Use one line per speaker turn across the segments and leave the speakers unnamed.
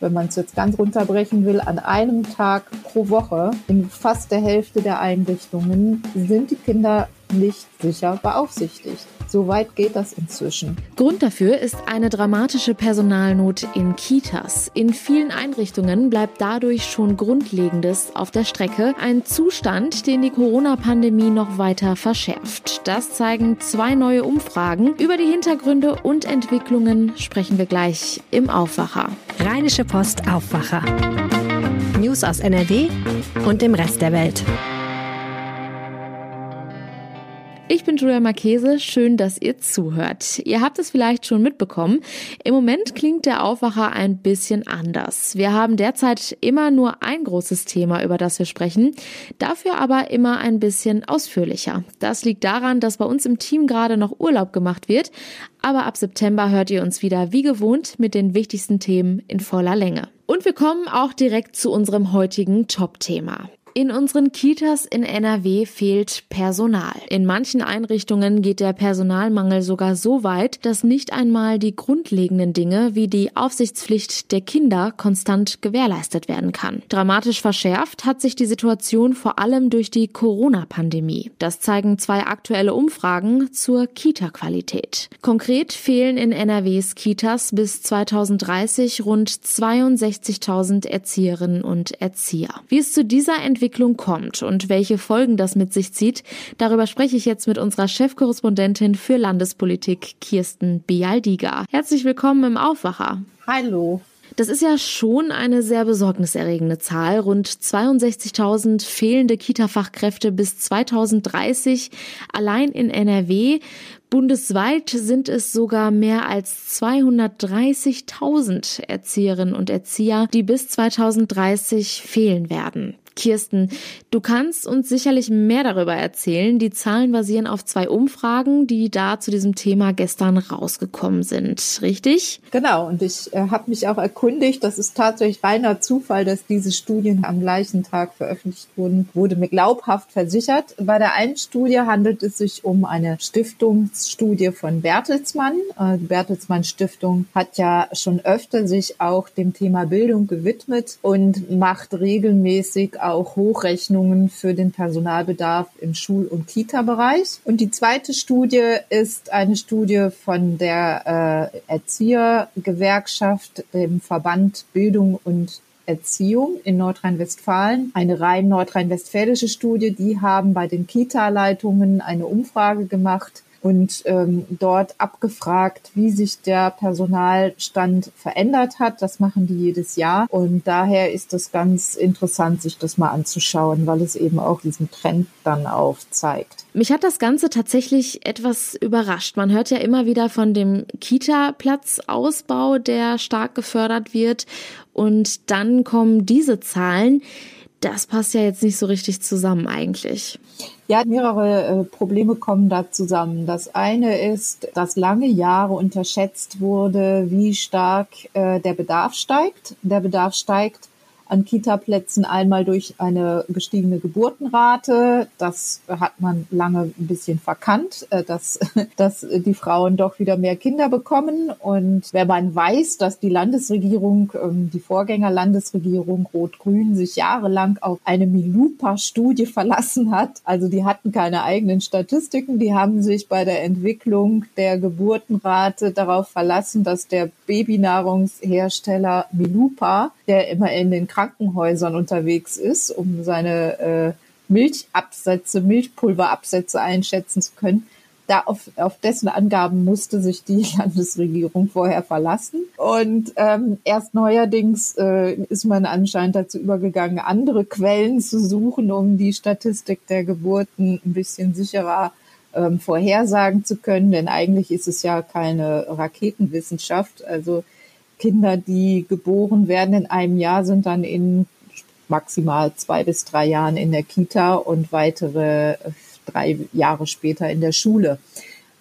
wenn man es jetzt ganz runterbrechen will, an einem Tag pro Woche in fast der Hälfte der Einrichtungen sind die Kinder nicht sicher beaufsichtigt. So weit geht das inzwischen.
Grund dafür ist eine dramatische Personalnot in Kitas. In vielen Einrichtungen bleibt dadurch schon Grundlegendes auf der Strecke. Ein Zustand, den die Corona-Pandemie noch weiter verschärft. Das zeigen zwei neue Umfragen. Über die Hintergründe und Entwicklungen sprechen wir gleich im Aufwacher.
Rheinische Post Aufwacher. News aus NRW und dem Rest der Welt.
Ich bin Julia Marchese, schön, dass ihr zuhört. Ihr habt es vielleicht schon mitbekommen. Im Moment klingt der Aufwacher ein bisschen anders. Wir haben derzeit immer nur ein großes Thema, über das wir sprechen, dafür aber immer ein bisschen ausführlicher. Das liegt daran, dass bei uns im Team gerade noch Urlaub gemacht wird, aber ab September hört ihr uns wieder wie gewohnt mit den wichtigsten Themen in voller Länge. Und wir kommen auch direkt zu unserem heutigen Top-Thema. In unseren Kitas in NRW fehlt Personal. In manchen Einrichtungen geht der Personalmangel sogar so weit, dass nicht einmal die grundlegenden Dinge wie die Aufsichtspflicht der Kinder konstant gewährleistet werden kann. Dramatisch verschärft hat sich die Situation vor allem durch die Corona-Pandemie. Das zeigen zwei aktuelle Umfragen zur Kita-Qualität. Konkret fehlen in NRWs Kitas bis 2030 rund 62.000 Erzieherinnen und Erzieher. Wie es zu dieser Entwicklung Entwicklung kommt und welche Folgen das mit sich zieht, darüber spreche ich jetzt mit unserer Chefkorrespondentin für Landespolitik, Kirsten Bialdiga. Herzlich willkommen im Aufwacher.
Hallo.
Das ist ja schon eine sehr besorgniserregende Zahl. Rund 62.000 fehlende Kita-Fachkräfte bis 2030 allein in NRW. Bundesweit sind es sogar mehr als 230.000 Erzieherinnen und Erzieher, die bis 2030 fehlen werden. Kirsten, du kannst uns sicherlich mehr darüber erzählen. Die Zahlen basieren auf zwei Umfragen, die da zu diesem Thema gestern rausgekommen sind, richtig?
Genau, und ich äh, habe mich auch erkundigt, das ist tatsächlich reiner Zufall, dass diese Studien am gleichen Tag veröffentlicht wurden, wurde mir glaubhaft versichert. Bei der einen Studie handelt es sich um eine Stiftungsstudie von Bertelsmann. Äh, die Bertelsmann Stiftung hat ja schon öfter sich auch dem Thema Bildung gewidmet und macht regelmäßig auch Hochrechnungen für den Personalbedarf im Schul- und Kita-Bereich. Und die zweite Studie ist eine Studie von der äh, Erziehergewerkschaft, dem Verband Bildung und Erziehung in Nordrhein-Westfalen, eine rein nordrhein-westfälische Studie. Die haben bei den Kita-Leitungen eine Umfrage gemacht und ähm, dort abgefragt, wie sich der Personalstand verändert hat. Das machen die jedes Jahr und daher ist es ganz interessant, sich das mal anzuschauen, weil es eben auch diesen Trend dann aufzeigt.
Mich hat das Ganze tatsächlich etwas überrascht. Man hört ja immer wieder von dem Kita-Platzausbau, der stark gefördert wird und dann kommen diese Zahlen das passt ja jetzt nicht so richtig zusammen eigentlich.
Ja, mehrere äh, Probleme kommen da zusammen. Das eine ist, dass lange Jahre unterschätzt wurde, wie stark äh, der Bedarf steigt. Der Bedarf steigt an Kita-Plätzen einmal durch eine gestiegene Geburtenrate. Das hat man lange ein bisschen verkannt, äh, dass, dass die Frauen doch wieder mehr Kinder bekommen. Und wenn man weiß, dass die Landesregierung, ähm, die Vorgängerlandesregierung Rot-Grün sich jahrelang auf eine Milupa-Studie verlassen hat, also die hatten keine eigenen Statistiken, die haben sich bei der Entwicklung der Geburtenrate darauf verlassen, dass der Babynahrungshersteller Milupa, der immer in den Krankenhäusern unterwegs ist, um seine äh, Milchabsätze, Milchpulverabsätze einschätzen zu können. Da auf, auf dessen Angaben musste sich die Landesregierung vorher verlassen. Und ähm, erst neuerdings äh, ist man anscheinend dazu übergegangen, andere Quellen zu suchen, um die Statistik der Geburten ein bisschen sicherer ähm, vorhersagen zu können. Denn eigentlich ist es ja keine Raketenwissenschaft. Also Kinder, die geboren werden in einem Jahr, sind dann in maximal zwei bis drei Jahren in der Kita und weitere drei Jahre später in der Schule.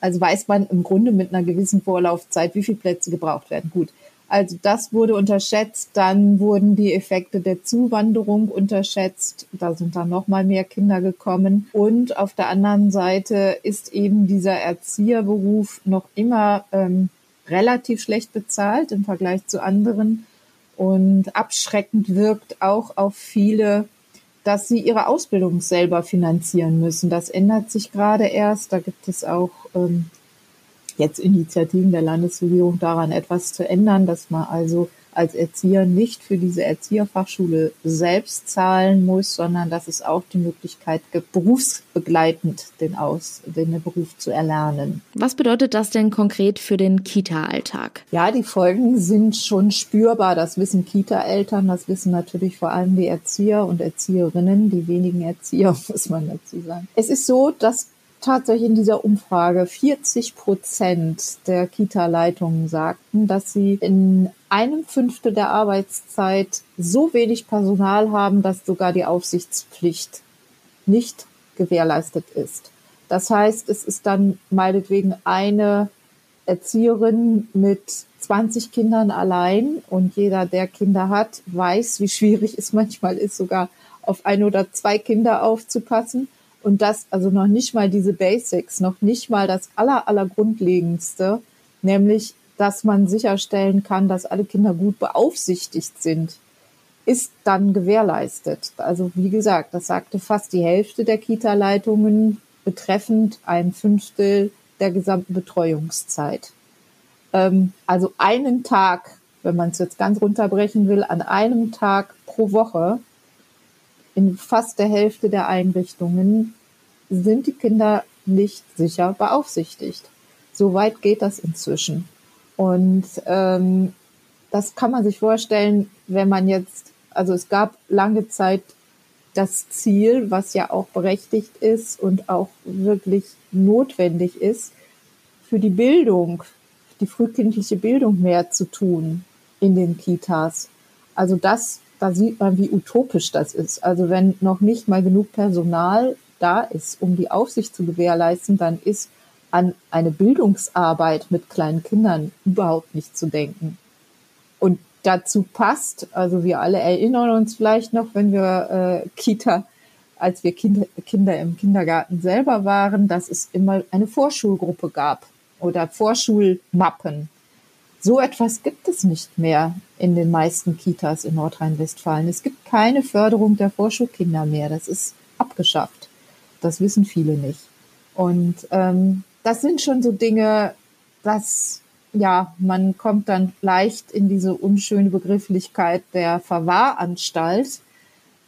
Also weiß man im Grunde mit einer gewissen Vorlaufzeit, wie viele Plätze gebraucht werden. Gut. Also das wurde unterschätzt. Dann wurden die Effekte der Zuwanderung unterschätzt. Da sind dann noch mal mehr Kinder gekommen. Und auf der anderen Seite ist eben dieser Erzieherberuf noch immer ähm, relativ schlecht bezahlt im Vergleich zu anderen Und abschreckend wirkt auch auf viele, dass sie ihre Ausbildung selber finanzieren müssen. Das ändert sich gerade erst. Da gibt es auch ähm, jetzt Initiativen der Landesregierung daran, etwas zu ändern, dass man also als Erzieher nicht für diese Erzieherfachschule selbst zahlen muss, sondern dass es auch die Möglichkeit gibt, berufsbegleitend den, Aus, den Beruf zu erlernen.
Was bedeutet das denn konkret für den Kita-Alltag?
Ja, die Folgen sind schon spürbar. Das wissen Kita-Eltern, das wissen natürlich vor allem die Erzieher und Erzieherinnen, die wenigen Erzieher, muss man dazu sagen. Es ist so, dass tatsächlich in dieser Umfrage 40 Prozent der Kita-Leitungen sagten, dass sie in einem Fünftel der Arbeitszeit so wenig Personal haben, dass sogar die Aufsichtspflicht nicht gewährleistet ist. Das heißt, es ist dann meinetwegen eine Erzieherin mit 20 Kindern allein und jeder, der Kinder hat, weiß, wie schwierig es manchmal ist, sogar auf ein oder zwei Kinder aufzupassen. Und das also noch nicht mal diese Basics, noch nicht mal das aller, aller Grundlegendste, nämlich, dass man sicherstellen kann, dass alle Kinder gut beaufsichtigt sind, ist dann gewährleistet. Also wie gesagt, das sagte fast die Hälfte der Kita-Leitungen betreffend ein Fünftel der gesamten Betreuungszeit. Ähm, also einen Tag, wenn man es jetzt ganz runterbrechen will, an einem Tag pro Woche in fast der Hälfte der Einrichtungen sind die Kinder nicht sicher beaufsichtigt. So weit geht das inzwischen. Und ähm, das kann man sich vorstellen, wenn man jetzt, also es gab lange Zeit das Ziel, was ja auch berechtigt ist und auch wirklich notwendig ist, für die Bildung, die frühkindliche Bildung mehr zu tun in den Kitas. Also das da sieht man, wie utopisch das ist. Also wenn noch nicht mal genug Personal da ist, um die Aufsicht zu gewährleisten, dann ist an eine Bildungsarbeit mit kleinen Kindern überhaupt nicht zu denken. Und dazu passt, also wir alle erinnern uns vielleicht noch, wenn wir äh, Kita, als wir Kinder, Kinder im Kindergarten selber waren, dass es immer eine Vorschulgruppe gab oder Vorschulmappen. So etwas gibt es nicht mehr in den meisten Kitas in Nordrhein-Westfalen. Es gibt keine Förderung der Vorschulkinder mehr. Das ist abgeschafft. Das wissen viele nicht. Und ähm, das sind schon so Dinge, dass ja, man kommt dann leicht in diese unschöne Begrifflichkeit der Verwahranstalt.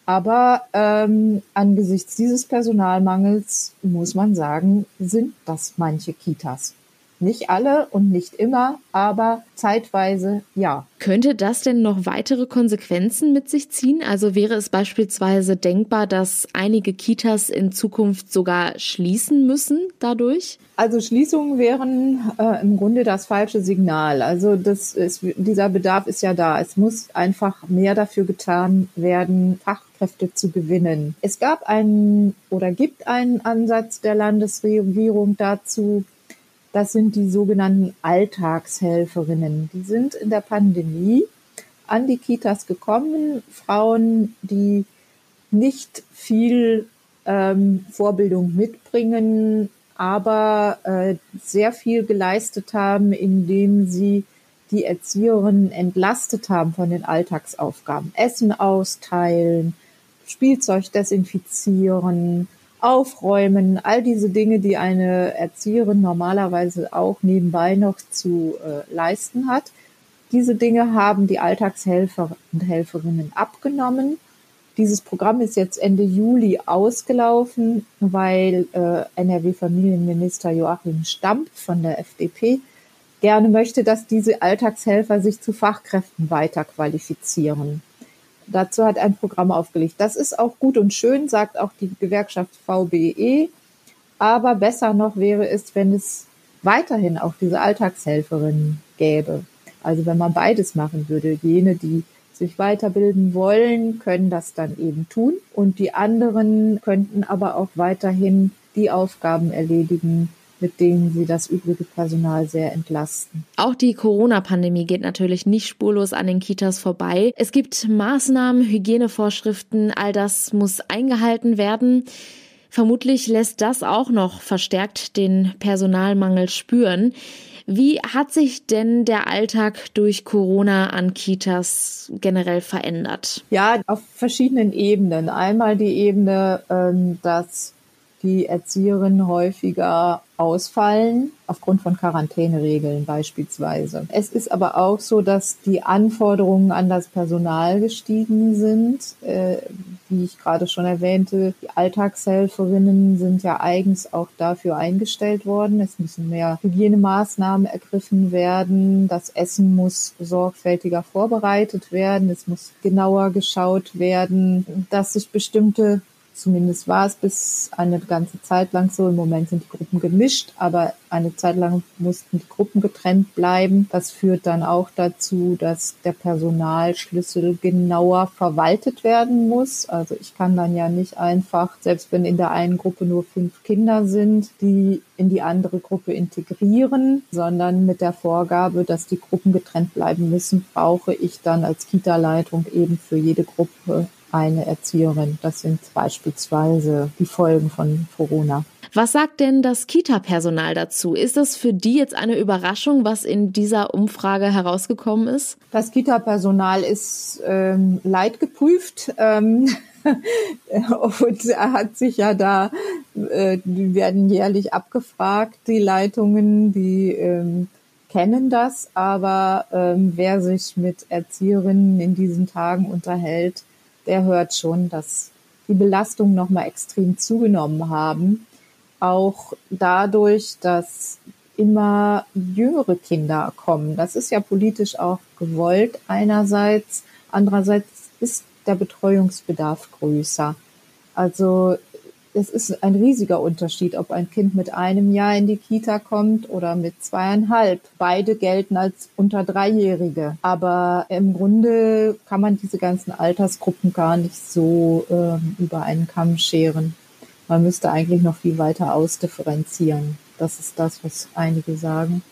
Aber ähm, angesichts dieses Personalmangels muss man sagen, sind das manche Kitas. Nicht alle und nicht immer, aber zeitweise ja.
Könnte das denn noch weitere Konsequenzen mit sich ziehen? Also wäre es beispielsweise denkbar, dass einige Kitas in Zukunft sogar schließen müssen dadurch?
Also Schließungen wären äh, im Grunde das falsche Signal. Also das ist, dieser Bedarf ist ja da. Es muss einfach mehr dafür getan werden, Fachkräfte zu gewinnen. Es gab einen oder gibt einen Ansatz der Landesregierung dazu, das sind die sogenannten Alltagshelferinnen. Die sind in der Pandemie an die Kitas gekommen, Frauen, die nicht viel ähm, Vorbildung mitbringen, aber äh, sehr viel geleistet haben, indem sie die Erzieherinnen entlastet haben von den Alltagsaufgaben. Essen austeilen, Spielzeug desinfizieren, Aufräumen, all diese Dinge, die eine Erzieherin normalerweise auch nebenbei noch zu äh, leisten hat. Diese Dinge haben die Alltagshelfer und Helferinnen abgenommen. Dieses Programm ist jetzt Ende Juli ausgelaufen, weil äh, NRW-Familienminister Joachim Stamp von der FDP gerne möchte, dass diese Alltagshelfer sich zu Fachkräften weiterqualifizieren. Dazu hat ein Programm aufgelegt. Das ist auch gut und schön, sagt auch die Gewerkschaft VBE. Aber besser noch wäre es, wenn es weiterhin auch diese Alltagshelferinnen gäbe. Also wenn man beides machen würde. Jene, die sich weiterbilden wollen, können das dann eben tun. Und die anderen könnten aber auch weiterhin die Aufgaben erledigen, mit denen sie das übrige Personal sehr entlasten.
Auch die Corona-Pandemie geht natürlich nicht spurlos an den Kitas vorbei. Es gibt Maßnahmen, Hygienevorschriften, all das muss eingehalten werden. Vermutlich lässt das auch noch verstärkt den Personalmangel spüren. Wie hat sich denn der Alltag durch Corona an Kitas generell verändert?
Ja, auf verschiedenen Ebenen. Einmal die Ebene, ähm, dass die Erzieherinnen häufiger ausfallen, aufgrund von Quarantäneregeln beispielsweise. Es ist aber auch so, dass die Anforderungen an das Personal gestiegen sind. Äh, wie ich gerade schon erwähnte, die Alltagshelferinnen sind ja eigens auch dafür eingestellt worden. Es müssen mehr Hygienemaßnahmen ergriffen werden. Das Essen muss sorgfältiger vorbereitet werden. Es muss genauer geschaut werden, dass sich bestimmte Zumindest war es bis eine ganze Zeit lang so. Im Moment sind die Gruppen gemischt, aber eine Zeit lang mussten die Gruppen getrennt bleiben. Das führt dann auch dazu, dass der Personalschlüssel genauer verwaltet werden muss. Also ich kann dann ja nicht einfach, selbst wenn in der einen Gruppe nur fünf Kinder sind, die in die andere Gruppe integrieren, sondern mit der Vorgabe, dass die Gruppen getrennt bleiben müssen, brauche ich dann als Kita-Leitung eben für jede Gruppe eine Erzieherin. Das sind beispielsweise die Folgen von Corona.
Was sagt denn das Kita-Personal dazu? Ist das für die jetzt eine Überraschung, was in dieser Umfrage herausgekommen ist?
Das Kita-Personal ist ähm, leidgeprüft. Ähm, und er hat sich ja da, äh, die werden jährlich abgefragt, die Leitungen, die ähm, kennen das, aber ähm, wer sich mit Erzieherinnen in diesen Tagen unterhält, der hört schon, dass die Belastungen nochmal extrem zugenommen haben. Auch dadurch, dass immer jüngere Kinder kommen. Das ist ja politisch auch gewollt einerseits. Andererseits ist der Betreuungsbedarf größer. Also es ist ein riesiger Unterschied, ob ein Kind mit einem Jahr in die Kita kommt oder mit zweieinhalb. Beide gelten als unter Dreijährige. Aber im Grunde kann man diese ganzen Altersgruppen gar nicht so ähm, über einen Kamm scheren. Man müsste eigentlich noch viel weiter ausdifferenzieren. Das ist das, was einige sagen.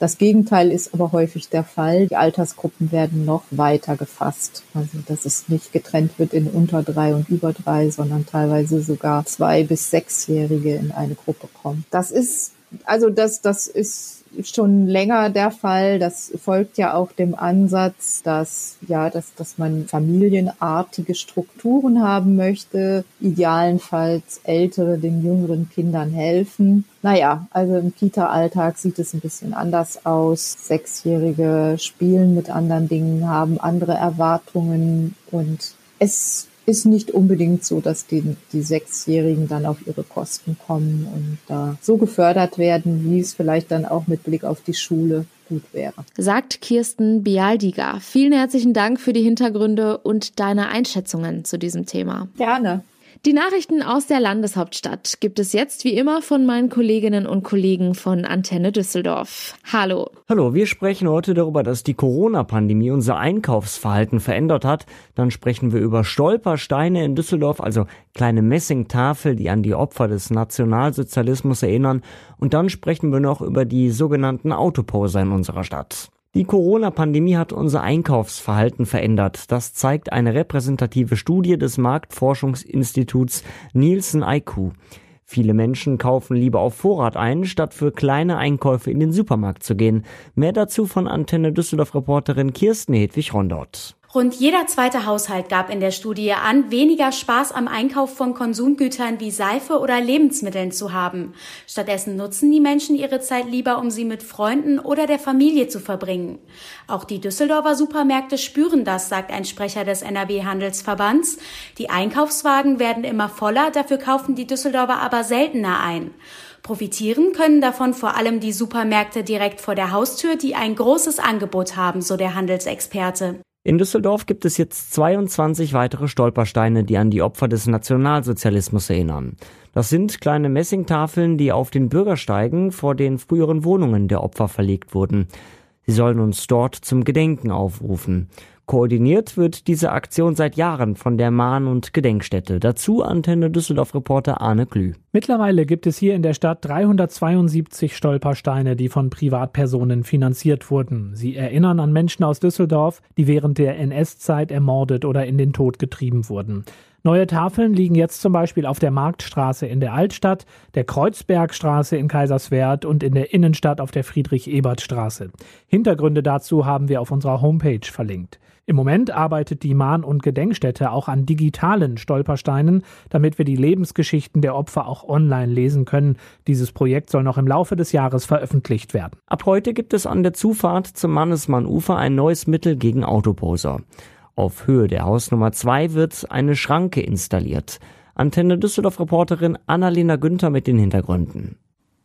Das Gegenteil ist aber häufig der Fall. Die Altersgruppen werden noch weiter gefasst. Also, dass es nicht getrennt wird in unter drei und über drei, sondern teilweise sogar zwei bis sechsjährige in eine Gruppe kommen. Das ist, also das, das ist schon länger der Fall. Das folgt ja auch dem Ansatz, dass, ja, dass, dass man familienartige Strukturen haben möchte, idealenfalls ältere den jüngeren Kindern helfen. Naja, also im Kita-Alltag sieht es ein bisschen anders aus. Sechsjährige spielen mit anderen Dingen, haben andere Erwartungen und es ist nicht unbedingt so, dass die, die Sechsjährigen dann auf ihre Kosten kommen und da so gefördert werden, wie es vielleicht dann auch mit Blick auf die Schule gut wäre.
Sagt Kirsten Bialdiger. Vielen herzlichen Dank für die Hintergründe und deine Einschätzungen zu diesem Thema.
Gerne.
Die Nachrichten aus der Landeshauptstadt gibt es jetzt wie immer von meinen Kolleginnen und Kollegen von Antenne Düsseldorf. Hallo.
Hallo, wir sprechen heute darüber, dass die Corona-Pandemie unser Einkaufsverhalten verändert hat. Dann sprechen wir über Stolpersteine in Düsseldorf, also kleine Messingtafel, die an die Opfer des Nationalsozialismus erinnern. Und dann sprechen wir noch über die sogenannten Autoposer in unserer Stadt. Die Corona-Pandemie hat unser Einkaufsverhalten verändert. Das zeigt eine repräsentative Studie des Marktforschungsinstituts Nielsen IQ. Viele Menschen kaufen lieber auf Vorrat ein, statt für kleine Einkäufe in den Supermarkt zu gehen. Mehr dazu von Antenne Düsseldorf Reporterin Kirsten Hedwig Rondort.
Rund jeder zweite Haushalt gab in der Studie an, weniger Spaß am Einkauf von Konsumgütern wie Seife oder Lebensmitteln zu haben. Stattdessen nutzen die Menschen ihre Zeit lieber, um sie mit Freunden oder der Familie zu verbringen. Auch die Düsseldorfer Supermärkte spüren das, sagt ein Sprecher des NRW Handelsverbands. Die Einkaufswagen werden immer voller, dafür kaufen die Düsseldorfer aber seltener ein. Profitieren können davon vor allem die Supermärkte direkt vor der Haustür, die ein großes Angebot haben, so der Handelsexperte.
In Düsseldorf gibt es jetzt 22 weitere Stolpersteine, die an die Opfer des Nationalsozialismus erinnern. Das sind kleine Messingtafeln, die auf den Bürgersteigen vor den früheren Wohnungen der Opfer verlegt wurden. Sie sollen uns dort zum Gedenken aufrufen. Koordiniert wird diese Aktion seit Jahren von der Mahn- und Gedenkstätte. Dazu Antenne Düsseldorf-Reporter Arne Glü.
Mittlerweile gibt es hier in der Stadt 372 Stolpersteine, die von Privatpersonen finanziert wurden. Sie erinnern an Menschen aus Düsseldorf, die während der NS-Zeit ermordet oder in den Tod getrieben wurden. Neue Tafeln liegen jetzt zum Beispiel auf der Marktstraße in der Altstadt, der Kreuzbergstraße in Kaiserswerth und in der Innenstadt auf der Friedrich-Ebert-Straße. Hintergründe dazu haben wir auf unserer Homepage verlinkt. Im Moment arbeitet die Mahn- und Gedenkstätte auch an digitalen Stolpersteinen, damit wir die Lebensgeschichten der Opfer auch online lesen können. Dieses Projekt soll noch im Laufe des Jahres veröffentlicht werden.
Ab heute gibt es an der Zufahrt zum Mannesmann-Ufer ein neues Mittel gegen Autoposer. Auf Höhe der Hausnummer 2 wird eine Schranke installiert. Antenne Düsseldorf-Reporterin Annalena Günther mit den Hintergründen.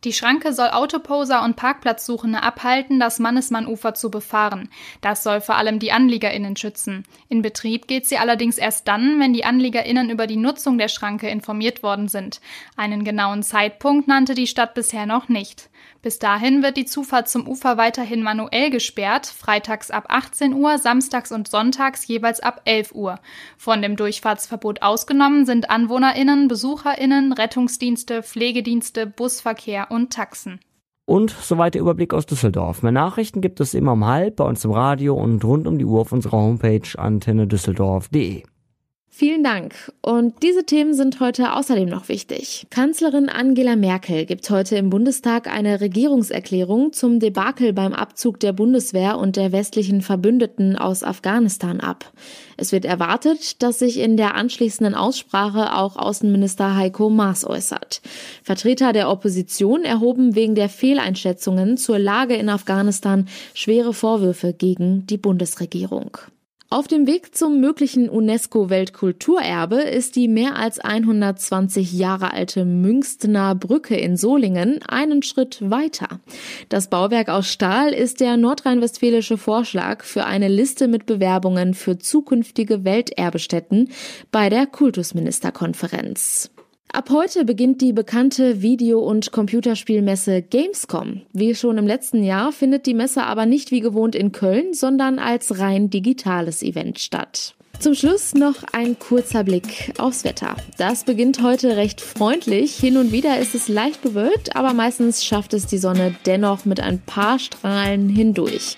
Die Schranke soll Autoposer und Parkplatzsuchende abhalten, das Mannesmann-Ufer zu befahren. Das soll vor allem die AnliegerInnen schützen. In Betrieb geht sie allerdings erst dann, wenn die AnliegerInnen über die Nutzung der Schranke informiert worden sind. Einen genauen Zeitpunkt nannte die Stadt bisher noch nicht. Bis dahin wird die Zufahrt zum Ufer weiterhin manuell gesperrt, freitags ab 18 Uhr, samstags und sonntags jeweils ab 11 Uhr. Von dem Durchfahrtsverbot ausgenommen sind AnwohnerInnen, BesucherInnen, Rettungsdienste, Pflegedienste, Busverkehr und Taxen.
Und soweit der Überblick aus Düsseldorf. Mehr Nachrichten gibt es immer um halb bei uns im Radio und rund um die Uhr auf unserer Homepage antennedüsseldorf.de.
Vielen Dank. Und diese Themen sind heute außerdem noch wichtig. Kanzlerin Angela Merkel gibt heute im Bundestag eine Regierungserklärung zum Debakel beim Abzug der Bundeswehr und der westlichen Verbündeten aus Afghanistan ab. Es wird erwartet, dass sich in der anschließenden Aussprache auch Außenminister Heiko Maas äußert. Vertreter der Opposition erhoben wegen der Fehleinschätzungen zur Lage in Afghanistan schwere Vorwürfe gegen die Bundesregierung. Auf dem Weg zum möglichen UNESCO-Weltkulturerbe ist die mehr als 120 Jahre alte Münstener Brücke in Solingen einen Schritt weiter. Das Bauwerk aus Stahl ist der nordrhein-westfälische Vorschlag für eine Liste mit Bewerbungen für zukünftige Welterbestätten bei der Kultusministerkonferenz. Ab heute beginnt die bekannte Video- und Computerspielmesse Gamescom. Wie schon im letzten Jahr findet die Messe aber nicht wie gewohnt in Köln, sondern als rein digitales Event statt. Zum Schluss noch ein kurzer Blick aufs Wetter. Das beginnt heute recht freundlich. Hin und wieder ist es leicht bewölkt, aber meistens schafft es die Sonne dennoch mit ein paar Strahlen hindurch.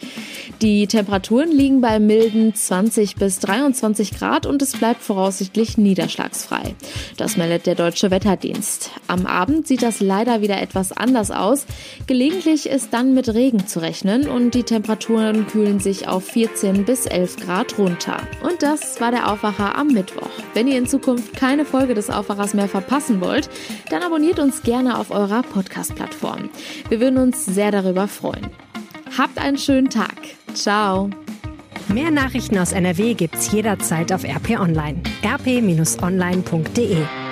Die Temperaturen liegen bei milden 20 bis 23 Grad und es bleibt voraussichtlich niederschlagsfrei. Das meldet der Deutsche Wetterdienst. Am Abend sieht das leider wieder etwas anders aus. Gelegentlich ist dann mit Regen zu rechnen und die Temperaturen kühlen sich auf 14 bis 11 Grad runter. Und das war der Aufwacher am Mittwoch. Wenn ihr in Zukunft keine Folge des Aufwachers mehr verpassen wollt, dann abonniert uns gerne auf eurer Podcast-Plattform. Wir würden uns sehr darüber freuen. Habt einen schönen Tag. Ciao.
Mehr Nachrichten aus NRW gibt's jederzeit auf RP Online. rp-online.de